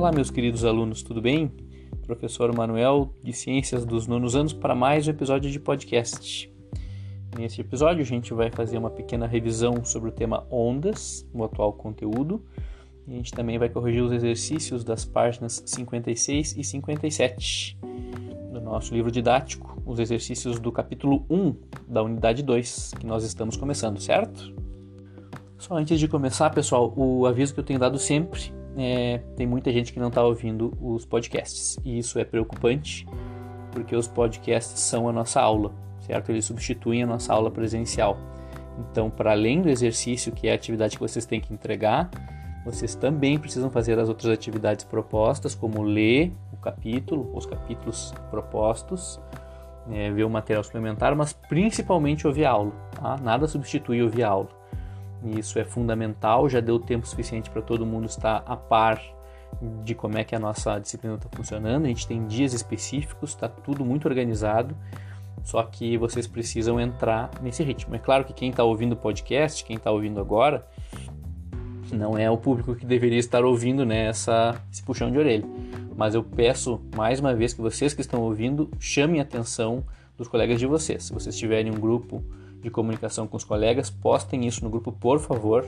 Olá, meus queridos alunos, tudo bem? Professor Manuel de Ciências dos Nonos Anos para mais um episódio de podcast. Nesse episódio, a gente vai fazer uma pequena revisão sobre o tema ondas, o atual conteúdo, e a gente também vai corrigir os exercícios das páginas 56 e 57 do nosso livro didático, os exercícios do capítulo 1 da unidade 2, que nós estamos começando, certo? Só antes de começar, pessoal, o aviso que eu tenho dado sempre é, tem muita gente que não está ouvindo os podcasts. E isso é preocupante, porque os podcasts são a nossa aula, certo? Eles substituem a nossa aula presencial. Então, para além do exercício, que é a atividade que vocês têm que entregar, vocês também precisam fazer as outras atividades propostas, como ler o capítulo, os capítulos propostos, é, ver o material suplementar, mas principalmente ouvir a aula. Tá? Nada substitui ouvir a aula e isso é fundamental. Já deu tempo suficiente para todo mundo estar a par de como é que a nossa disciplina está funcionando. A gente tem dias específicos, está tudo muito organizado. Só que vocês precisam entrar nesse ritmo. É claro que quem está ouvindo o podcast, quem está ouvindo agora, não é o público que deveria estar ouvindo né, essa, esse puxão de orelha. Mas eu peço mais uma vez que vocês que estão ouvindo chamem a atenção dos colegas de vocês. Se vocês tiverem um grupo de comunicação com os colegas, postem isso no grupo, por favor,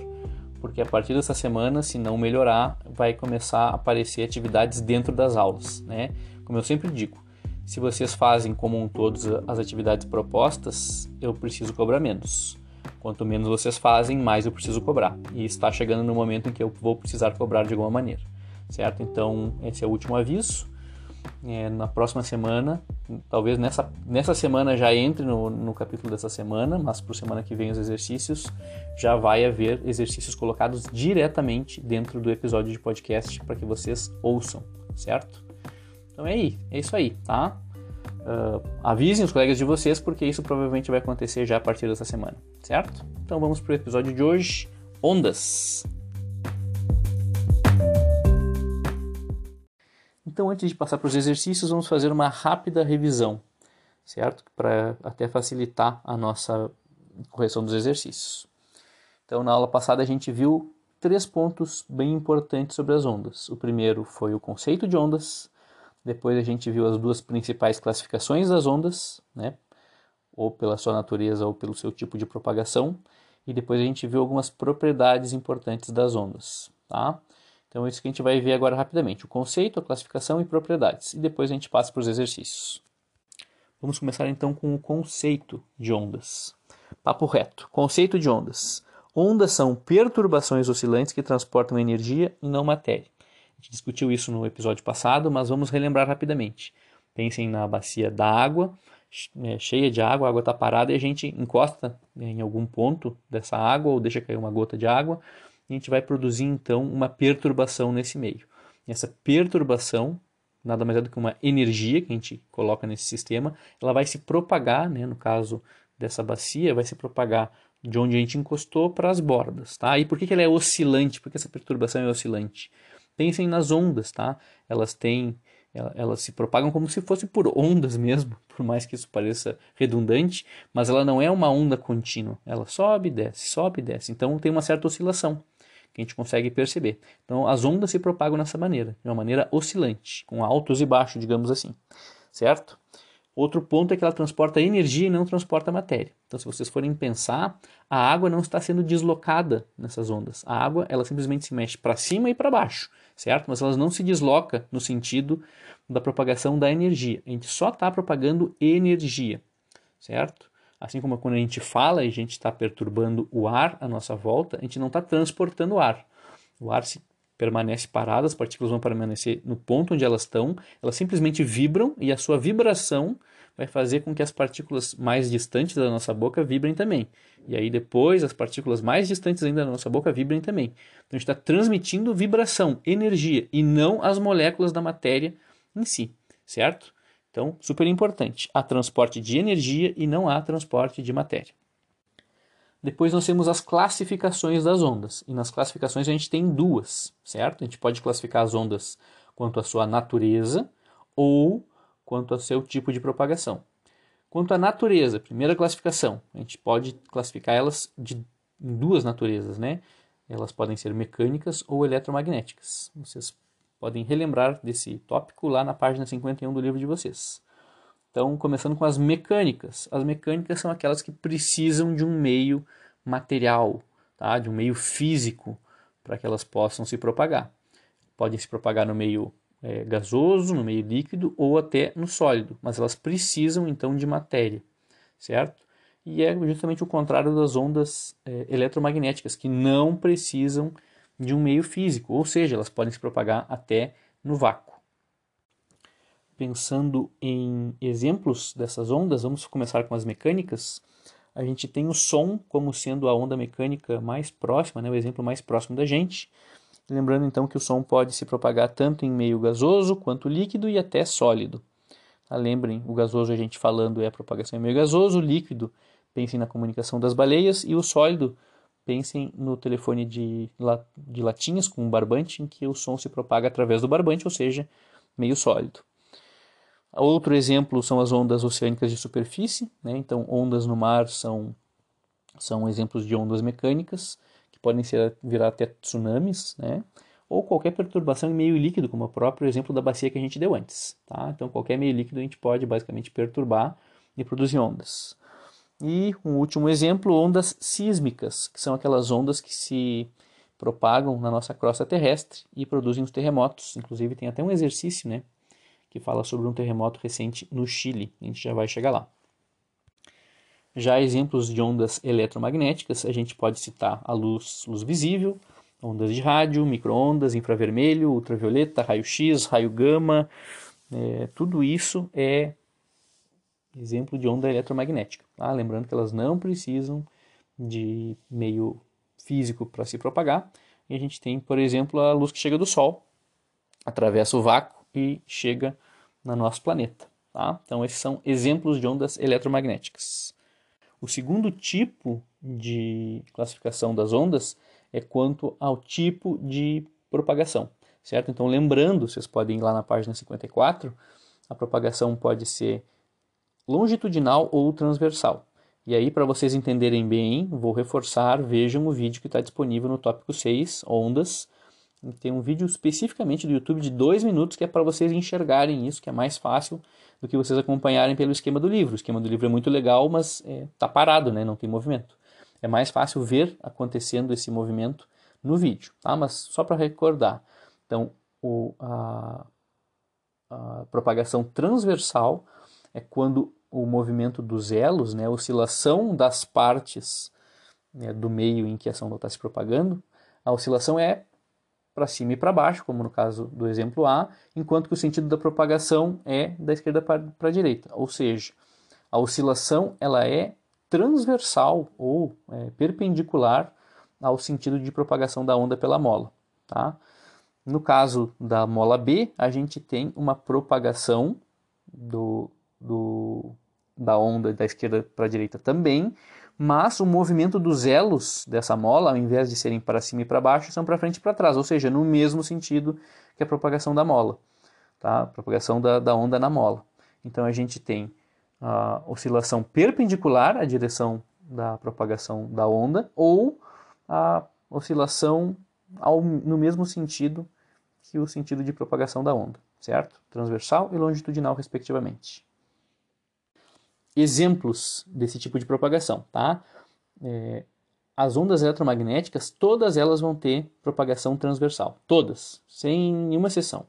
porque a partir dessa semana, se não melhorar, vai começar a aparecer atividades dentro das aulas, né? Como eu sempre digo, se vocês fazem como um todos as atividades propostas, eu preciso cobrar menos. Quanto menos vocês fazem, mais eu preciso cobrar. E está chegando no momento em que eu vou precisar cobrar de alguma maneira, certo? Então, esse é o último aviso é, na próxima semana. Talvez nessa, nessa semana já entre no, no capítulo dessa semana, mas por semana que vem os exercícios já vai haver exercícios colocados diretamente dentro do episódio de podcast para que vocês ouçam, certo? Então é aí, é isso aí, tá? Uh, avisem os colegas de vocês porque isso provavelmente vai acontecer já a partir dessa semana, certo? Então vamos para o episódio de hoje, ondas. Então, antes de passar para os exercícios, vamos fazer uma rápida revisão, certo? Para até facilitar a nossa correção dos exercícios. Então, na aula passada, a gente viu três pontos bem importantes sobre as ondas. O primeiro foi o conceito de ondas, depois a gente viu as duas principais classificações das ondas, né? ou pela sua natureza ou pelo seu tipo de propagação, e depois a gente viu algumas propriedades importantes das ondas. Tá? Então, é isso que a gente vai ver agora rapidamente: o conceito, a classificação e propriedades. E depois a gente passa para os exercícios. Vamos começar então com o conceito de ondas. Papo reto: conceito de ondas. Ondas são perturbações oscilantes que transportam energia e não matéria. A gente discutiu isso no episódio passado, mas vamos relembrar rapidamente. Pensem na bacia da água, é, cheia de água, a água está parada e a gente encosta em algum ponto dessa água ou deixa cair uma gota de água a gente vai produzir então uma perturbação nesse meio. E essa perturbação, nada mais é do que uma energia que a gente coloca nesse sistema, ela vai se propagar, né, no caso dessa bacia, vai se propagar de onde a gente encostou para as bordas, tá? E por que, que ela é oscilante? Porque essa perturbação é oscilante? Pensem nas ondas, tá? Elas têm elas se propagam como se fosse por ondas mesmo, por mais que isso pareça redundante, mas ela não é uma onda contínua. Ela sobe, desce, sobe, desce. Então tem uma certa oscilação que a gente consegue perceber. Então as ondas se propagam dessa maneira, de uma maneira oscilante, com altos e baixos, digamos assim, certo? Outro ponto é que ela transporta energia e não transporta matéria. Então, se vocês forem pensar, a água não está sendo deslocada nessas ondas. A água, ela simplesmente se mexe para cima e para baixo, certo? Mas ela não se desloca no sentido da propagação da energia. A gente só está propagando energia, certo? Assim como quando a gente fala e a gente está perturbando o ar à nossa volta, a gente não está transportando o ar. O ar se permanece parado, as partículas vão permanecer no ponto onde elas estão, elas simplesmente vibram e a sua vibração vai fazer com que as partículas mais distantes da nossa boca vibrem também. E aí depois as partículas mais distantes ainda da nossa boca vibrem também. Então a gente está transmitindo vibração, energia, e não as moléculas da matéria em si, certo? Então, super importante, há transporte de energia e não há transporte de matéria. Depois nós temos as classificações das ondas. E nas classificações a gente tem duas, certo? A gente pode classificar as ondas quanto à sua natureza ou quanto ao seu tipo de propagação. Quanto à natureza, primeira classificação, a gente pode classificar elas de em duas naturezas, né? Elas podem ser mecânicas ou eletromagnéticas. Vocês podem relembrar desse tópico lá na página 51 do livro de vocês. Então, começando com as mecânicas. As mecânicas são aquelas que precisam de um meio material, tá? de um meio físico, para que elas possam se propagar. Podem se propagar no meio é, gasoso, no meio líquido ou até no sólido, mas elas precisam então de matéria, certo? E é justamente o contrário das ondas é, eletromagnéticas, que não precisam um meio físico, ou seja, elas podem se propagar até no vácuo. Pensando em exemplos dessas ondas, vamos começar com as mecânicas. A gente tem o som como sendo a onda mecânica mais próxima, né, o exemplo mais próximo da gente. Lembrando então que o som pode se propagar tanto em meio gasoso quanto líquido e até sólido. Tá? Lembrem, o gasoso a gente falando é a propagação em meio gasoso, o líquido pensem na comunicação das baleias e o sólido pensem no telefone de, de latinhas com barbante em que o som se propaga através do barbante, ou seja, meio sólido. Outro exemplo são as ondas oceânicas de superfície, né? então ondas no mar são, são exemplos de ondas mecânicas que podem ser, virar até tsunamis, né? ou qualquer perturbação em meio líquido, como o próprio exemplo da bacia que a gente deu antes. Tá? Então qualquer meio líquido a gente pode basicamente perturbar e produzir ondas. E um último exemplo, ondas sísmicas, que são aquelas ondas que se propagam na nossa crosta terrestre e produzem os terremotos. Inclusive tem até um exercício, né, que fala sobre um terremoto recente no Chile. A gente já vai chegar lá. Já exemplos de ondas eletromagnéticas, a gente pode citar a luz, luz visível, ondas de rádio, microondas, infravermelho, ultravioleta, raio-x, raio gama, é, tudo isso é exemplo de onda eletromagnética. Tá? Lembrando que elas não precisam de meio físico para se propagar. E a gente tem, por exemplo, a luz que chega do Sol, atravessa o vácuo e chega no nosso planeta. Tá? Então, esses são exemplos de ondas eletromagnéticas. O segundo tipo de classificação das ondas é quanto ao tipo de propagação, certo? Então, lembrando, vocês podem ir lá na página 54, a propagação pode ser longitudinal ou transversal. E aí, para vocês entenderem bem, vou reforçar, vejam o vídeo que está disponível no tópico 6, ondas. Tem um vídeo especificamente do YouTube de dois minutos que é para vocês enxergarem isso, que é mais fácil do que vocês acompanharem pelo esquema do livro. O esquema do livro é muito legal, mas está é, tá parado, né? não tem movimento. É mais fácil ver acontecendo esse movimento no vídeo, tá? mas só para recordar. Então, o, a, a propagação transversal é quando o movimento dos elos, né, a oscilação das partes né, do meio em que a sonda está se propagando, a oscilação é para cima e para baixo, como no caso do exemplo A, enquanto que o sentido da propagação é da esquerda para a direita. Ou seja, a oscilação ela é transversal ou é, perpendicular ao sentido de propagação da onda pela mola. Tá? No caso da mola B, a gente tem uma propagação do, do, da onda da esquerda para a direita também, mas o movimento dos elos dessa mola, ao invés de serem para cima e para baixo, são para frente e para trás, ou seja, no mesmo sentido que a propagação da mola, tá? a propagação da, da onda na mola. Então a gente tem a oscilação perpendicular à direção da propagação da onda ou a oscilação ao, no mesmo sentido que o sentido de propagação da onda, certo? Transversal e longitudinal, respectivamente exemplos desse tipo de propagação, tá? É, as ondas eletromagnéticas, todas elas vão ter propagação transversal, todas, sem nenhuma exceção.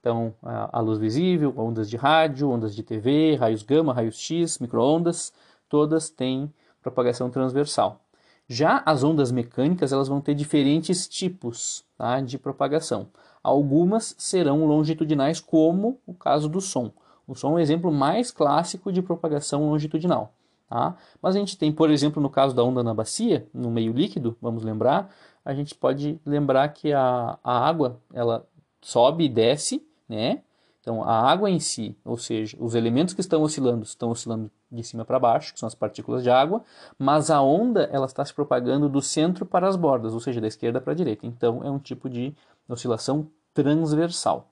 Então, a, a luz visível, ondas de rádio, ondas de TV, raios gama, raios X, microondas, todas têm propagação transversal. Já as ondas mecânicas, elas vão ter diferentes tipos tá, de propagação. Algumas serão longitudinais, como o caso do som. O som é um exemplo mais clássico de propagação longitudinal. Tá? Mas a gente tem, por exemplo, no caso da onda na bacia, no meio líquido, vamos lembrar, a gente pode lembrar que a, a água ela sobe e desce, né? Então a água em si, ou seja, os elementos que estão oscilando estão oscilando de cima para baixo, que são as partículas de água, mas a onda ela está se propagando do centro para as bordas, ou seja, da esquerda para a direita. Então é um tipo de oscilação transversal,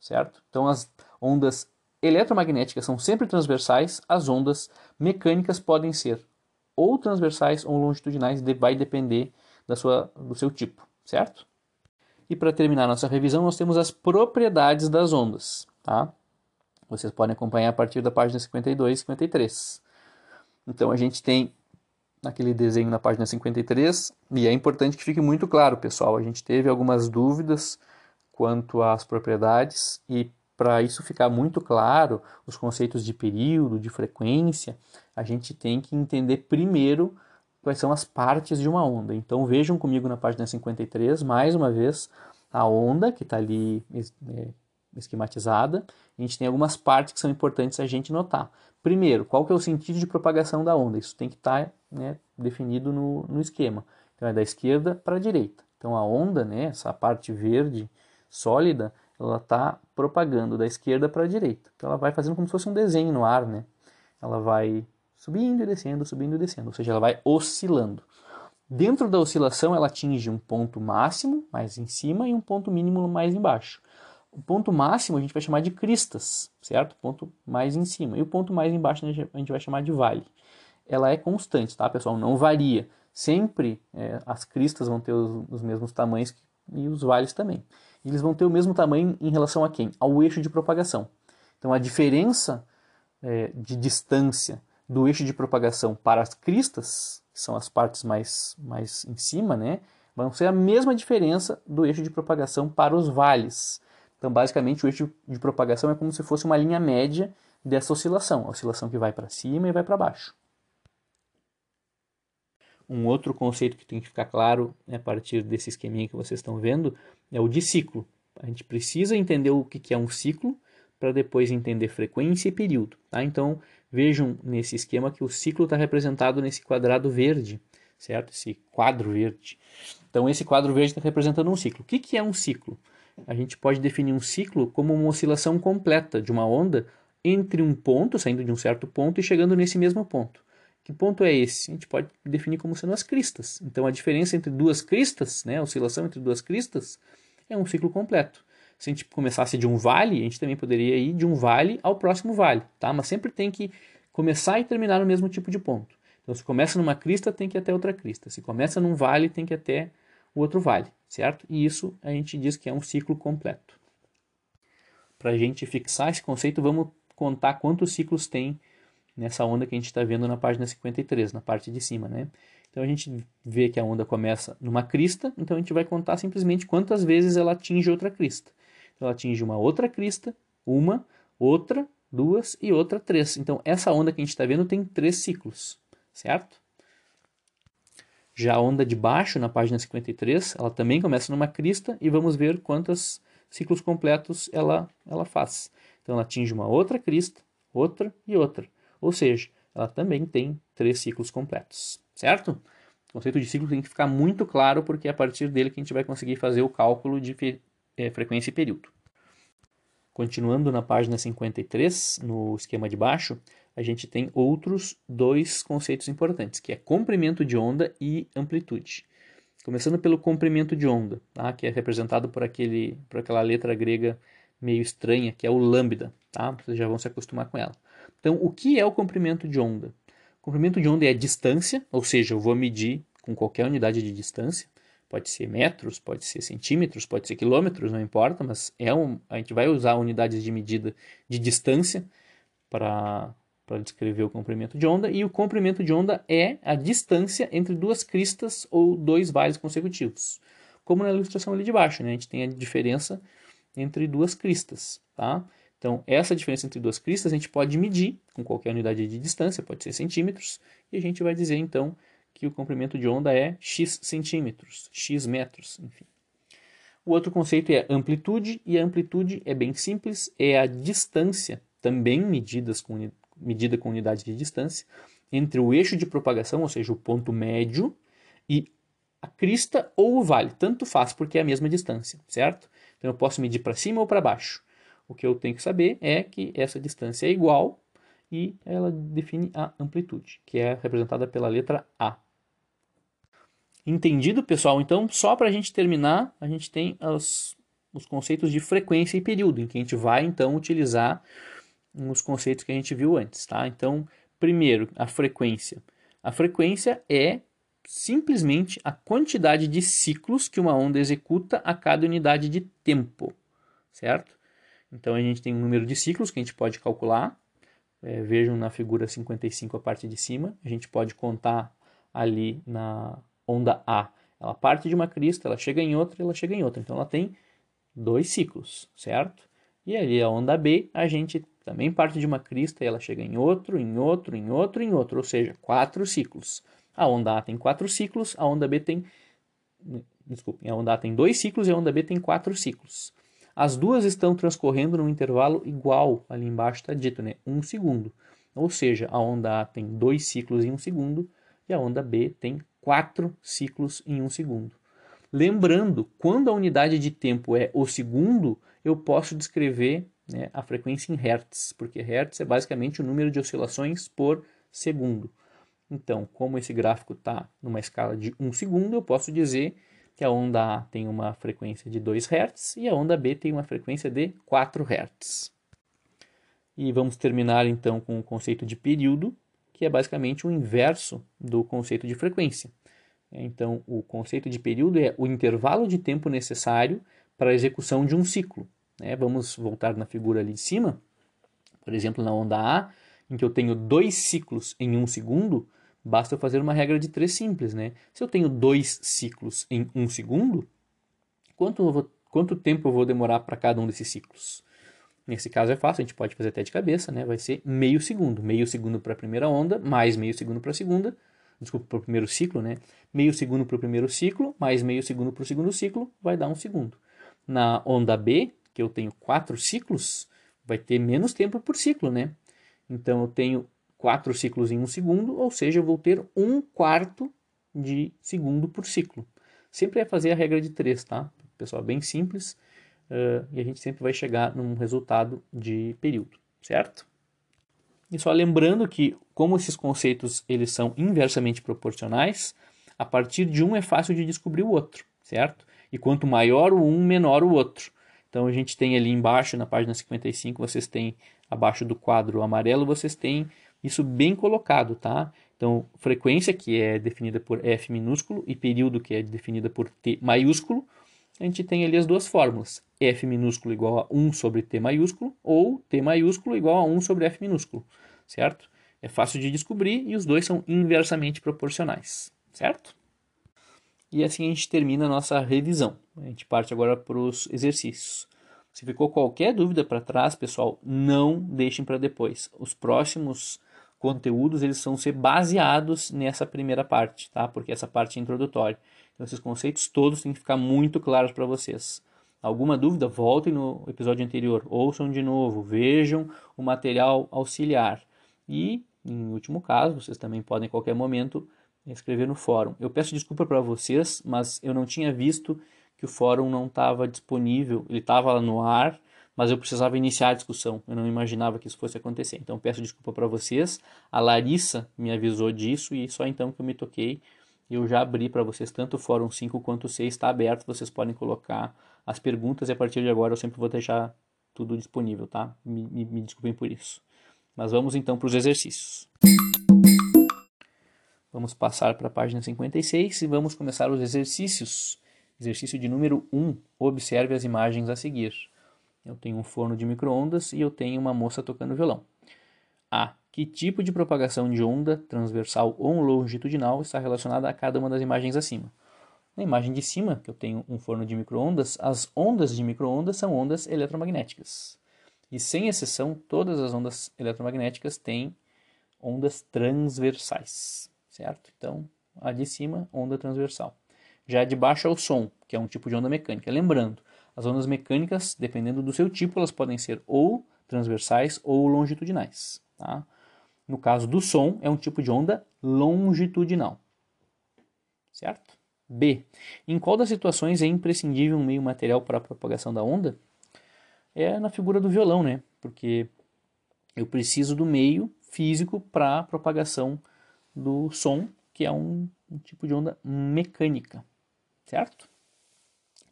certo? Então as ondas eletromagnéticas são sempre transversais, as ondas mecânicas podem ser ou transversais ou longitudinais, vai depender da sua, do seu tipo, certo? E para terminar nossa revisão, nós temos as propriedades das ondas. Tá? Vocês podem acompanhar a partir da página 52 e 53. Então a gente tem aquele desenho na página 53, e é importante que fique muito claro, pessoal. A gente teve algumas dúvidas quanto às propriedades, e para isso ficar muito claro, os conceitos de período, de frequência, a gente tem que entender primeiro quais são as partes de uma onda. Então vejam comigo na página 53, mais uma vez, a onda que está ali é, esquematizada. A gente tem algumas partes que são importantes a gente notar. Primeiro, qual que é o sentido de propagação da onda? Isso tem que estar tá, né, definido no, no esquema. Então é da esquerda para a direita. Então a onda, né, essa parte verde sólida, ela está propagando da esquerda para a direita. Então ela vai fazendo como se fosse um desenho no ar, né? Ela vai subindo e descendo, subindo e descendo, ou seja, ela vai oscilando. Dentro da oscilação, ela atinge um ponto máximo mais em cima e um ponto mínimo mais embaixo. O ponto máximo a gente vai chamar de cristas, certo? Ponto mais em cima. E o ponto mais embaixo a gente vai chamar de vale. Ela é constante, tá, pessoal? Não varia. Sempre é, as cristas vão ter os, os mesmos tamanhos e os vales também. Eles vão ter o mesmo tamanho em relação a quem? Ao eixo de propagação. Então a diferença é, de distância do eixo de propagação para as cristas, que são as partes mais, mais em cima, né, vão ser a mesma diferença do eixo de propagação para os vales. Então, basicamente, o eixo de propagação é como se fosse uma linha média dessa oscilação, a oscilação que vai para cima e vai para baixo. Um outro conceito que tem que ficar claro né, a partir desse esqueminha que vocês estão vendo é o de ciclo. A gente precisa entender o que é um ciclo para depois entender frequência e período. Tá? Então, vejam nesse esquema que o ciclo está representado nesse quadrado verde, certo? Esse quadro verde. Então, esse quadro verde está representando um ciclo. O que, que é um ciclo? a gente pode definir um ciclo como uma oscilação completa de uma onda entre um ponto, saindo de um certo ponto e chegando nesse mesmo ponto. Que ponto é esse? A gente pode definir como sendo as cristas. Então a diferença entre duas cristas, né, a oscilação entre duas cristas, é um ciclo completo. Se a gente começasse de um vale, a gente também poderia ir de um vale ao próximo vale, tá? Mas sempre tem que começar e terminar no mesmo tipo de ponto. Então se começa numa crista, tem que ir até outra crista. Se começa num vale, tem que ir até o outro vale, certo? E isso a gente diz que é um ciclo completo. Para a gente fixar esse conceito, vamos contar quantos ciclos tem nessa onda que a gente está vendo na página 53, na parte de cima, né? Então a gente vê que a onda começa numa crista, então a gente vai contar simplesmente quantas vezes ela atinge outra crista. Ela atinge uma outra crista, uma, outra, duas e outra três. Então essa onda que a gente está vendo tem três ciclos, certo? Já a onda de baixo, na página 53, ela também começa numa crista e vamos ver quantos ciclos completos ela, ela faz. Então ela atinge uma outra crista, outra e outra. Ou seja, ela também tem três ciclos completos, certo? O conceito de ciclo tem que ficar muito claro porque é a partir dele que a gente vai conseguir fazer o cálculo de é, frequência e período. Continuando na página 53, no esquema de baixo, a gente tem outros dois conceitos importantes, que é comprimento de onda e amplitude. Começando pelo comprimento de onda, tá? que é representado por, aquele, por aquela letra grega meio estranha, que é o lambda. Tá? Vocês já vão se acostumar com ela. Então, o que é o comprimento de onda? O comprimento de onda é a distância, ou seja, eu vou medir com qualquer unidade de distância. Pode ser metros, pode ser centímetros, pode ser quilômetros, não importa, mas é um, a gente vai usar unidades de medida de distância para descrever o comprimento de onda, e o comprimento de onda é a distância entre duas cristas ou dois vales consecutivos. Como na ilustração ali de baixo, né? a gente tem a diferença entre duas cristas. Tá? Então, essa diferença entre duas cristas a gente pode medir com qualquer unidade de distância, pode ser centímetros, e a gente vai dizer então que o comprimento de onda é x centímetros, x metros, enfim. O outro conceito é amplitude, e a amplitude é bem simples, é a distância, também medidas com, medida com unidade de distância, entre o eixo de propagação, ou seja, o ponto médio, e a crista ou o vale. Tanto faz, porque é a mesma distância, certo? Então eu posso medir para cima ou para baixo. O que eu tenho que saber é que essa distância é igual e ela define a amplitude, que é representada pela letra A. Entendido, pessoal? Então, só para a gente terminar, a gente tem os, os conceitos de frequência e período, em que a gente vai então utilizar nos conceitos que a gente viu antes, tá? Então, primeiro, a frequência. A frequência é simplesmente a quantidade de ciclos que uma onda executa a cada unidade de tempo, certo? Então a gente tem um número de ciclos que a gente pode calcular. É, vejam na figura 55 a parte de cima. A gente pode contar ali na onda A. Ela parte de uma crista, ela chega em outra, ela chega em outra. Então ela tem dois ciclos, certo? E ali a onda B, a gente também parte de uma crista e ela chega em outro, em outro, em outro, em outro, ou seja, quatro ciclos. A onda A tem quatro ciclos, a onda B tem. Desculpe, a onda A tem dois ciclos e a onda B tem quatro ciclos. As duas estão transcorrendo num intervalo igual, ali embaixo está dito, né? Um segundo. Ou seja, a onda A tem dois ciclos em um segundo e a onda B tem quatro ciclos em um segundo. Lembrando, quando a unidade de tempo é o segundo, eu posso descrever né, a frequência em Hertz, porque Hertz é basicamente o número de oscilações por segundo. Então, como esse gráfico está numa escala de 1 segundo, eu posso dizer que a onda A tem uma frequência de 2 Hz e a onda B tem uma frequência de 4 Hz. E vamos terminar então com o conceito de período, que é basicamente o inverso do conceito de frequência. Então, o conceito de período é o intervalo de tempo necessário para a execução de um ciclo. Né? Vamos voltar na figura ali de cima, por exemplo, na onda A, em que eu tenho dois ciclos em um segundo, basta eu fazer uma regra de três simples. Né? Se eu tenho dois ciclos em um segundo, quanto, vou, quanto tempo eu vou demorar para cada um desses ciclos? Nesse caso é fácil, a gente pode fazer até de cabeça, né? vai ser meio segundo. Meio segundo para a primeira onda, mais meio segundo para a segunda, desculpa, para o primeiro ciclo, né? Meio segundo para o primeiro ciclo, mais meio segundo para o segundo ciclo, vai dar um segundo. Na onda B, que eu tenho quatro ciclos, vai ter menos tempo por ciclo, né? Então eu tenho quatro ciclos em um segundo, ou seja, eu vou ter um quarto de segundo por ciclo. Sempre é fazer a regra de três, tá? Pessoal, bem simples, uh, e a gente sempre vai chegar num resultado de período, certo? E só lembrando que, como esses conceitos eles são inversamente proporcionais, a partir de um é fácil de descobrir o outro, certo? E quanto maior o um, menor o outro. Então a gente tem ali embaixo, na página 55, vocês têm abaixo do quadro amarelo, vocês têm isso bem colocado, tá? Então, frequência, que é definida por F minúsculo, e período, que é definida por T maiúsculo, a gente tem ali as duas fórmulas. F minúsculo igual a 1 sobre T maiúsculo, ou T maiúsculo igual a 1 sobre F minúsculo, certo? É fácil de descobrir e os dois são inversamente proporcionais, certo? E assim a gente termina a nossa revisão. A gente parte agora para os exercícios. Se ficou qualquer dúvida para trás, pessoal, não deixem para depois. Os próximos conteúdos eles vão ser baseados nessa primeira parte, tá? Porque essa parte é introdutória. Então esses conceitos todos têm que ficar muito claros para vocês. Alguma dúvida? Voltem no episódio anterior, ouçam de novo, vejam o material auxiliar. E, em último caso, vocês também podem, em qualquer momento, escrever no fórum. Eu peço desculpa para vocês, mas eu não tinha visto que o fórum não estava disponível. Ele estava no ar, mas eu precisava iniciar a discussão. Eu não imaginava que isso fosse acontecer. Então peço desculpa para vocês. A Larissa me avisou disso e só então que eu me toquei. Eu já abri para vocês tanto o fórum 5 quanto o 6 está aberto. Vocês podem colocar as perguntas e a partir de agora eu sempre vou deixar tudo disponível, tá? Me, me, me desculpem por isso. Mas vamos então para os exercícios. Vamos passar para a página 56 e vamos começar os exercícios. Exercício de número 1. Observe as imagens a seguir. Eu tenho um forno de microondas e eu tenho uma moça tocando violão. A. Que tipo de propagação de onda, transversal ou longitudinal, está relacionada a cada uma das imagens acima? Na imagem de cima, que eu tenho um forno de microondas, as ondas de microondas são ondas eletromagnéticas. E sem exceção, todas as ondas eletromagnéticas têm ondas transversais certo? Então, a de cima, onda transversal. Já de baixo é o som, que é um tipo de onda mecânica. Lembrando, as ondas mecânicas, dependendo do seu tipo, elas podem ser ou transversais ou longitudinais. Tá? No caso do som, é um tipo de onda longitudinal. Certo? B. Em qual das situações é imprescindível um meio material para a propagação da onda? É na figura do violão, né? Porque eu preciso do meio físico para a propagação do som, que é um, um tipo de onda mecânica, certo?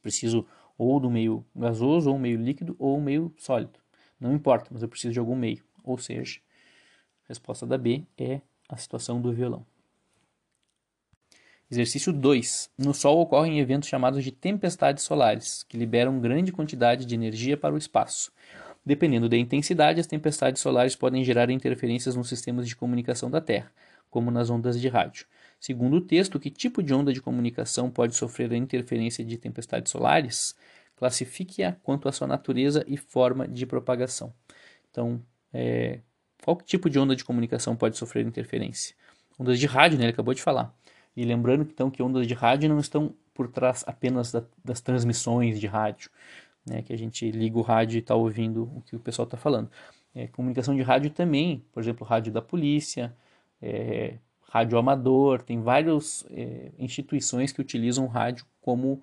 Preciso ou do meio gasoso, ou meio líquido, ou meio sólido. Não importa, mas eu preciso de algum meio. Ou seja, a resposta da B é a situação do violão. Exercício 2. No Sol ocorrem eventos chamados de tempestades solares, que liberam grande quantidade de energia para o espaço. Dependendo da intensidade, as tempestades solares podem gerar interferências nos sistemas de comunicação da Terra, como nas ondas de rádio. Segundo o texto, que tipo de onda de comunicação pode sofrer a interferência de tempestades solares? Classifique-a quanto à sua natureza e forma de propagação. Então, é, qual tipo de onda de comunicação pode sofrer interferência? Ondas de rádio, né? Ele acabou de falar. E lembrando então que ondas de rádio não estão por trás apenas da, das transmissões de rádio, né? Que a gente liga o rádio e está ouvindo o que o pessoal está falando. É, comunicação de rádio também, por exemplo, rádio da polícia, é, rádio amador, tem várias é, instituições que utilizam o rádio como,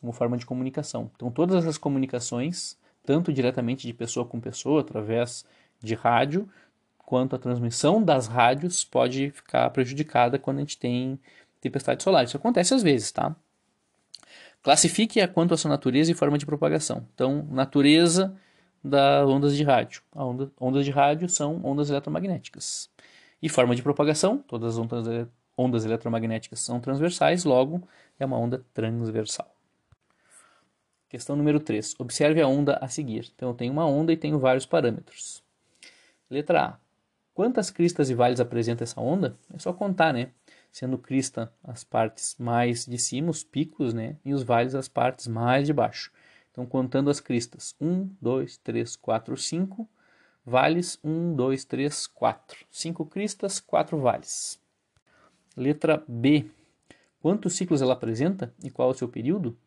como forma de comunicação. Então, todas essas comunicações, tanto diretamente de pessoa com pessoa, através de rádio, quanto a transmissão das rádios pode ficar prejudicada quando a gente tem tempestade solar. Isso acontece às vezes, tá? Classifique a quanto a sua natureza e forma de propagação. Então, natureza das ondas de rádio. As onda, ondas de rádio são ondas eletromagnéticas. E forma de propagação, todas as ondas, ondas eletromagnéticas são transversais, logo é uma onda transversal. Questão número 3. Observe a onda a seguir. Então eu tenho uma onda e tenho vários parâmetros. Letra A. Quantas cristas e vales apresenta essa onda? É só contar, né? Sendo crista as partes mais de cima, os picos, né? E os vales as partes mais de baixo. Então, contando as cristas: 1, 2, 3, 4, 5 Vales 1, 2, 3, 4. 5 cristas, 4 vales. Letra B. Quantos ciclos ela apresenta e qual é o seu período?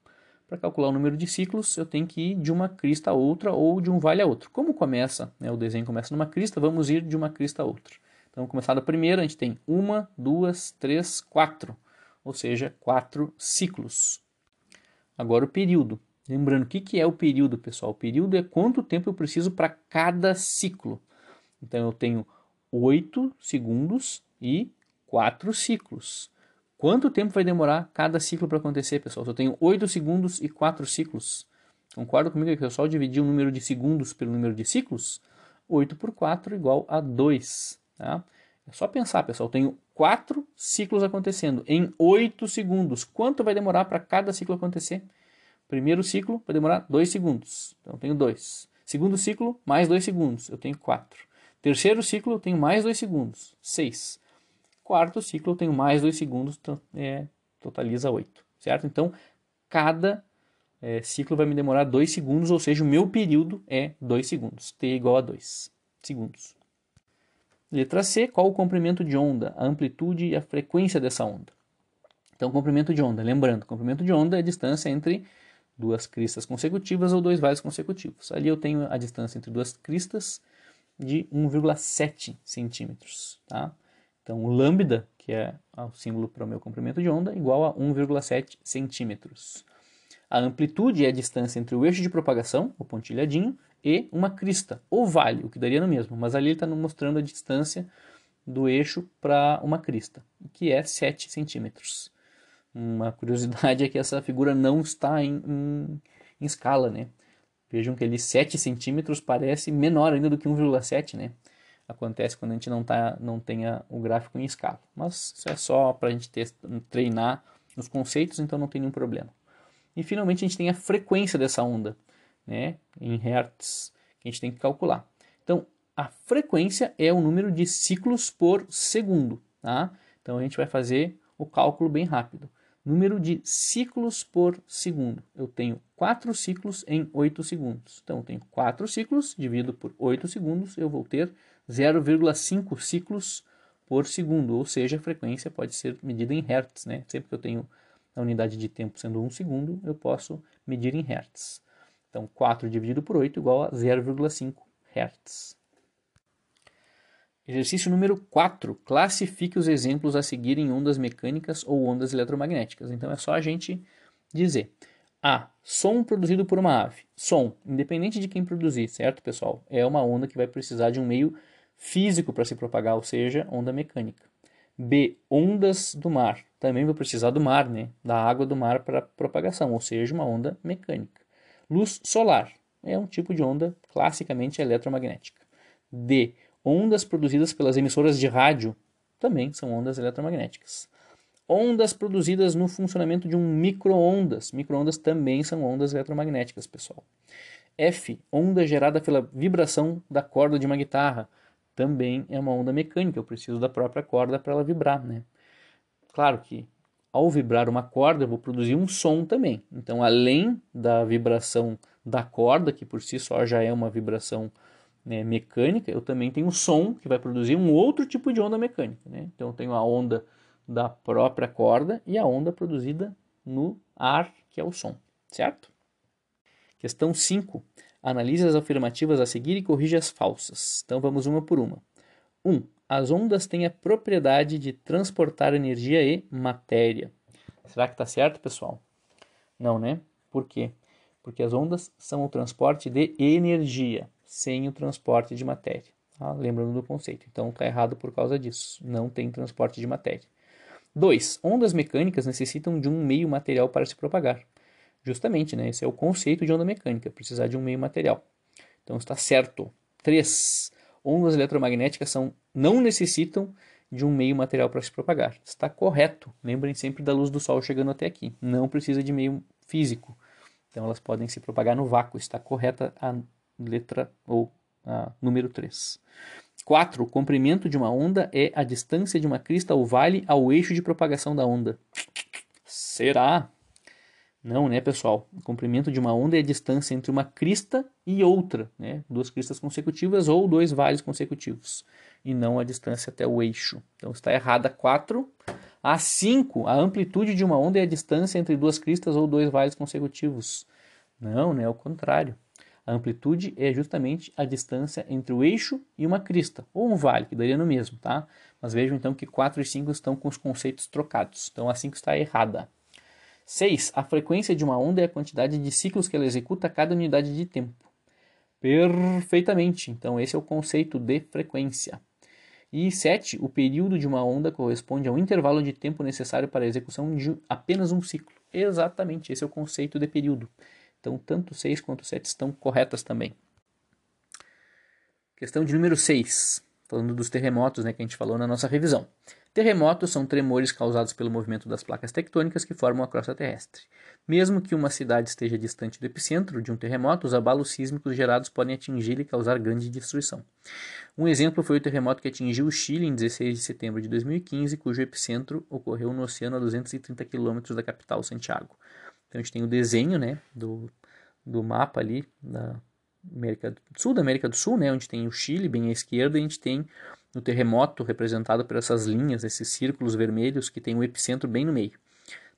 Para calcular o número de ciclos, eu tenho que ir de uma crista a outra ou de um vale a outro. Como começa, né, o desenho começa numa crista, vamos ir de uma crista a outra. Então, começar da primeira, a gente tem uma, duas, três, quatro, ou seja, quatro ciclos. Agora o período. Lembrando, o que, que é o período, pessoal? O período é quanto tempo eu preciso para cada ciclo. Então, eu tenho 8 segundos e 4 ciclos. Quanto tempo vai demorar cada ciclo para acontecer, pessoal? Se eu tenho 8 segundos e 4 ciclos, concorda comigo que eu só dividi o número de segundos pelo número de ciclos? 8 por 4 igual a 2. Tá? É só pensar, pessoal. Eu tenho 4 ciclos acontecendo em 8 segundos. Quanto vai demorar para cada ciclo acontecer? Primeiro ciclo vai demorar 2 segundos, então eu tenho 2. Segundo ciclo, mais 2 segundos, eu tenho 4. Terceiro ciclo, eu tenho mais 2 segundos, 6. Quarto ciclo, eu tenho mais 2 segundos, então, é, totaliza 8, certo? Então, cada é, ciclo vai me demorar 2 segundos, ou seja, o meu período é 2 segundos, t igual a 2 segundos. Letra C, qual o comprimento de onda, a amplitude e a frequência dessa onda? Então, comprimento de onda, lembrando, comprimento de onda é a distância entre duas cristas consecutivas ou dois vales consecutivos. Ali eu tenho a distância entre duas cristas de 1,7 centímetros. Tá? Então, lambda, que é o símbolo para o meu comprimento de onda, igual a 1,7 centímetros. A amplitude é a distância entre o eixo de propagação, o pontilhadinho, e uma crista, ou vale, o que daria no mesmo, mas ali ele está mostrando a distância do eixo para uma crista, que é 7 centímetros. Uma curiosidade é que essa figura não está em, em, em escala, né? Vejam que ele 7 centímetros parece menor ainda do que 1,7, né? Acontece quando a gente não, tá, não tenha o gráfico em escala. Mas isso é só para a gente ter, treinar os conceitos, então não tem nenhum problema. E finalmente a gente tem a frequência dessa onda, né? Em hertz, que a gente tem que calcular. Então, a frequência é o número de ciclos por segundo, tá? Então a gente vai fazer o cálculo bem rápido número de ciclos por segundo. Eu tenho 4 ciclos em 8 segundos. Então, eu tenho 4 ciclos dividido por 8 segundos, eu vou ter 0,5 ciclos por segundo, ou seja, a frequência pode ser medida em hertz. Né? Sempre que eu tenho a unidade de tempo sendo 1 segundo, eu posso medir em hertz. Então, 4 dividido por 8 igual a 0,5 hertz. Exercício número 4. Classifique os exemplos a seguir em ondas mecânicas ou ondas eletromagnéticas. Então é só a gente dizer. A. Som produzido por uma ave. Som, independente de quem produzir, certo, pessoal? É uma onda que vai precisar de um meio físico para se propagar, ou seja, onda mecânica. B. Ondas do mar. Também vai precisar do mar, né? Da água do mar para propagação, ou seja, uma onda mecânica. Luz solar. É um tipo de onda classicamente eletromagnética. D Ondas produzidas pelas emissoras de rádio também são ondas eletromagnéticas. Ondas produzidas no funcionamento de um micro-ondas. Micro-ondas também são ondas eletromagnéticas, pessoal. F, onda gerada pela vibração da corda de uma guitarra. Também é uma onda mecânica, eu preciso da própria corda para ela vibrar, né? Claro que ao vibrar uma corda, eu vou produzir um som também. Então, além da vibração da corda, que por si só já é uma vibração né, mecânica, eu também tenho um som que vai produzir um outro tipo de onda mecânica. Né? Então, eu tenho a onda da própria corda e a onda produzida no ar, que é o som, certo? Questão 5. Analise as afirmativas a seguir e corrija as falsas. Então, vamos uma por uma. 1. Um, as ondas têm a propriedade de transportar energia e matéria. Será que está certo, pessoal? Não, né? Por quê? Porque as ondas são o transporte de energia, sem o transporte de matéria. Tá? Lembrando do conceito. Então está errado por causa disso. Não tem transporte de matéria. 2. Ondas mecânicas necessitam de um meio material para se propagar. Justamente, né? Esse é o conceito de onda mecânica, precisar de um meio material. Então está certo. 3 ondas eletromagnéticas são, não necessitam de um meio material para se propagar. Está correto. Lembrem sempre da luz do Sol chegando até aqui. Não precisa de meio físico. Então elas podem se propagar no vácuo. Está correta a letra ou a número 3. 4. O comprimento de uma onda é a distância de uma crista ou vale ao eixo de propagação da onda. Será? Não, né, pessoal? O comprimento de uma onda é a distância entre uma crista e outra, né? Duas cristas consecutivas ou dois vales consecutivos, e não a distância até o eixo. Então está errada 4. A 5, a amplitude de uma onda é a distância entre duas cristas ou dois vales consecutivos. Não, né? É o contrário. Amplitude é justamente a distância entre o eixo e uma crista, ou um vale, que daria no mesmo, tá? Mas vejam então que 4 e 5 estão com os conceitos trocados. Então a 5 está errada. 6. A frequência de uma onda é a quantidade de ciclos que ela executa a cada unidade de tempo. Perfeitamente. Então, esse é o conceito de frequência. E 7. O período de uma onda corresponde ao intervalo de tempo necessário para a execução de apenas um ciclo. Exatamente, esse é o conceito de período. Então, tanto 6 quanto 7 estão corretas também. Questão de número 6, falando dos terremotos né, que a gente falou na nossa revisão. Terremotos são tremores causados pelo movimento das placas tectônicas que formam a crosta terrestre. Mesmo que uma cidade esteja distante do epicentro de um terremoto, os abalos sísmicos gerados podem atingir e causar grande destruição. Um exemplo foi o terremoto que atingiu o Chile em 16 de setembro de 2015, cujo epicentro ocorreu no oceano a 230 quilômetros da capital, Santiago. Então a gente tem o desenho né, do, do mapa ali da América do Sul, da América do Sul, né, onde tem o Chile bem à esquerda, e a gente tem no terremoto representado por essas linhas, esses círculos vermelhos que tem o epicentro bem no meio.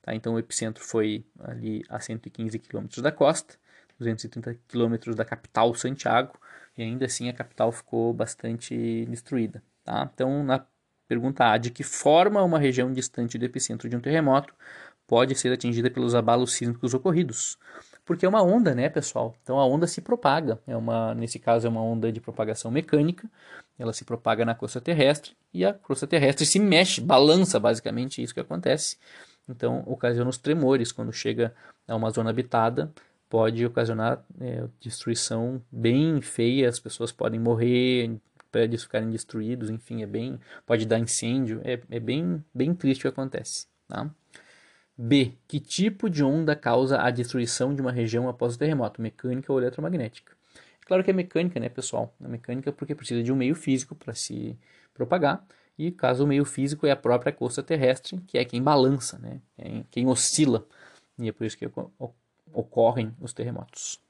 Tá? Então o epicentro foi ali a 115 quilômetros da costa, 230 quilômetros da capital Santiago, e ainda assim a capital ficou bastante destruída. Tá? Então na pergunta A, de que forma uma região distante do epicentro de um terremoto pode ser atingida pelos abalos sísmicos ocorridos? porque é uma onda, né, pessoal? Então a onda se propaga. É uma, nesse caso é uma onda de propagação mecânica. Ela se propaga na crosta terrestre e a crosta terrestre se mexe, balança, basicamente isso que acontece. Então ocasiona os tremores quando chega a uma zona habitada. Pode ocasionar é, destruição bem feia, as pessoas podem morrer, prédios ficarem destruídos, enfim, é bem, pode dar incêndio, é, é bem, bem triste o que acontece, tá? B. Que tipo de onda causa a destruição de uma região após o terremoto, mecânica ou eletromagnética? É claro que é mecânica, né, pessoal? É mecânica porque precisa de um meio físico para se propagar, e caso o meio físico é a própria costa terrestre, que é quem balança, né? É quem oscila, e é por isso que ocorrem os terremotos.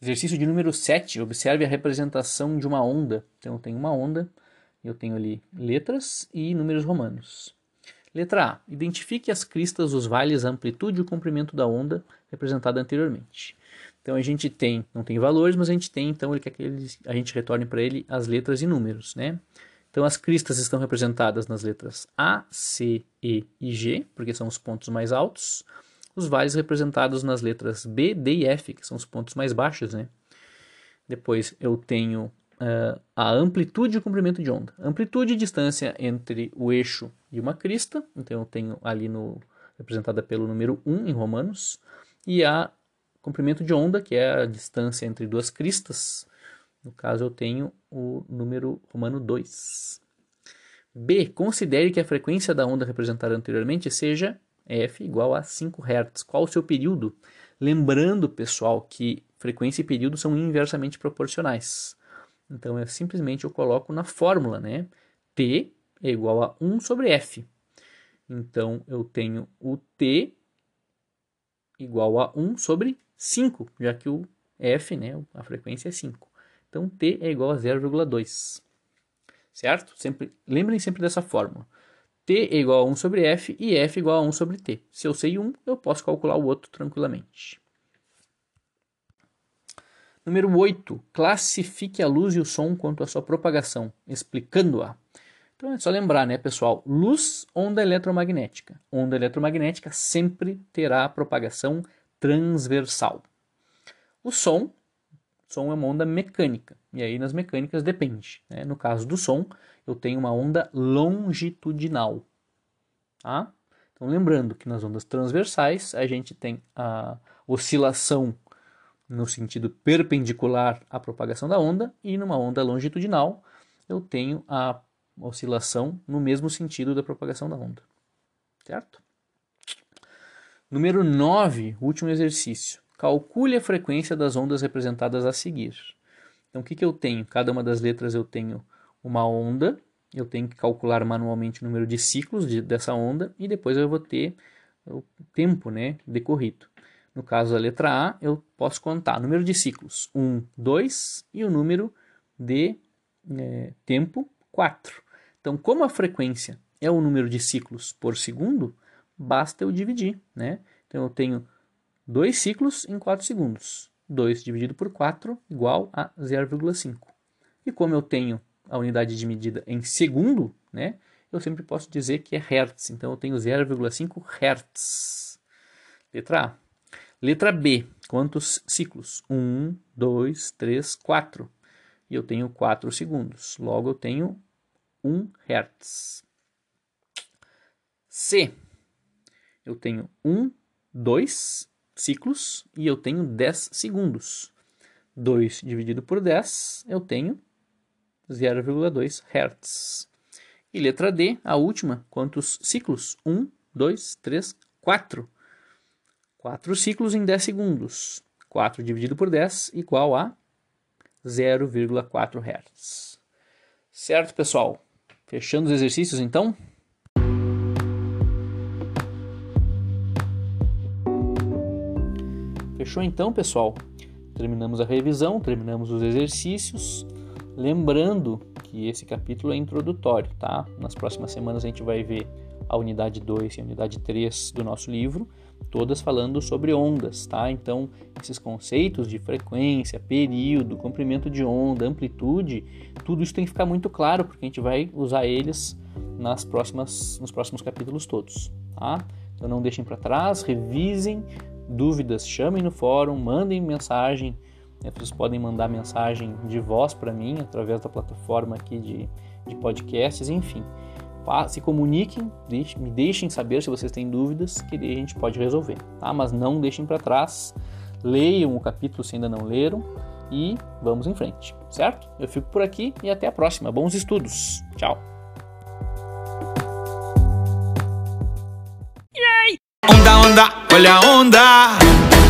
Exercício de número 7. Observe a representação de uma onda. Então, eu tenho uma onda, eu tenho ali letras e números romanos. Letra A. Identifique as cristas, os vales, a amplitude e o comprimento da onda representada anteriormente. Então a gente tem, não tem valores, mas a gente tem, então ele quer que ele, a gente retorne para ele as letras e números, né? Então as cristas estão representadas nas letras A, C, E e G, porque são os pontos mais altos. Os vales representados nas letras B, D e F, que são os pontos mais baixos, né? Depois eu tenho uh, a amplitude e o comprimento de onda. Amplitude e distância entre o eixo e uma crista, então eu tenho ali no representada pelo número 1 em romanos, e a comprimento de onda, que é a distância entre duas cristas. No caso eu tenho o número romano 2. B. Considere que a frequência da onda representada anteriormente seja f igual a 5 Hz. Qual o seu período? Lembrando, pessoal, que frequência e período são inversamente proporcionais. Então, eu simplesmente eu coloco na fórmula, né? T é igual a 1 sobre F. Então, eu tenho o T igual a 1 sobre 5, já que o F, né, a frequência é 5. Então, T é igual a 0,2. Certo? Sempre, lembrem sempre dessa fórmula. T é igual a 1 sobre F e F é igual a 1 sobre T. Se eu sei um, eu posso calcular o outro tranquilamente. Número 8. Classifique a luz e o som quanto à sua propagação, explicando-a. Então é só lembrar, né, pessoal? Luz, onda eletromagnética. Onda eletromagnética sempre terá propagação transversal. O som, som é uma onda mecânica. E aí nas mecânicas depende. Né? No caso do som, eu tenho uma onda longitudinal. Tá? Então lembrando que nas ondas transversais a gente tem a oscilação no sentido perpendicular à propagação da onda, e numa onda longitudinal eu tenho a oscilação no mesmo sentido da propagação da onda. Certo? Número 9, último exercício. Calcule a frequência das ondas representadas a seguir. Então, o que, que eu tenho? Cada uma das letras eu tenho uma onda, eu tenho que calcular manualmente o número de ciclos de, dessa onda e depois eu vou ter o tempo né, decorrido. No caso da letra A, eu posso contar o número de ciclos 1, 2 e o número de é, tempo 4. Então, como a frequência é o número de ciclos por segundo, basta eu dividir. Né? Então, eu tenho 2 ciclos em 4 segundos. 2 dividido por 4 igual a 0,5. E como eu tenho a unidade de medida em segundo, né, eu sempre posso dizer que é Hertz. Então, eu tenho 0,5 Hertz. Letra A. Letra B, quantos ciclos? 1, 2, 3, 4. E eu tenho 4 segundos. Logo, eu tenho 1 Hz. C, eu tenho 1, 2 ciclos e eu tenho 10 segundos. 2 dividido por 10, eu tenho 0,2 Hz. E letra D, a última, quantos ciclos? 1, 2, 3, 4. 4 ciclos em 10 segundos. 4 dividido por 10 igual a 0,4 Hz. Certo, pessoal? Fechando os exercícios, então? Fechou então, pessoal? Terminamos a revisão, terminamos os exercícios. Lembrando que esse capítulo é introdutório, tá? Nas próximas semanas a gente vai ver a unidade 2 e a unidade 3 do nosso livro todas falando sobre ondas, tá? Então, esses conceitos de frequência, período, comprimento de onda, amplitude, tudo isso tem que ficar muito claro, porque a gente vai usar eles nas próximas, nos próximos capítulos todos, tá? Então, não deixem para trás, revisem, dúvidas, chamem no fórum, mandem mensagem, né? vocês podem mandar mensagem de voz para mim através da plataforma aqui de, de podcasts, enfim se comuniquem, me deixem saber se vocês têm dúvidas, que a gente pode resolver, tá? Mas não deixem para trás, leiam o capítulo se ainda não leram e vamos em frente, certo? Eu fico por aqui e até a próxima. Bons estudos. Tchau. Onda, onda, olha a onda.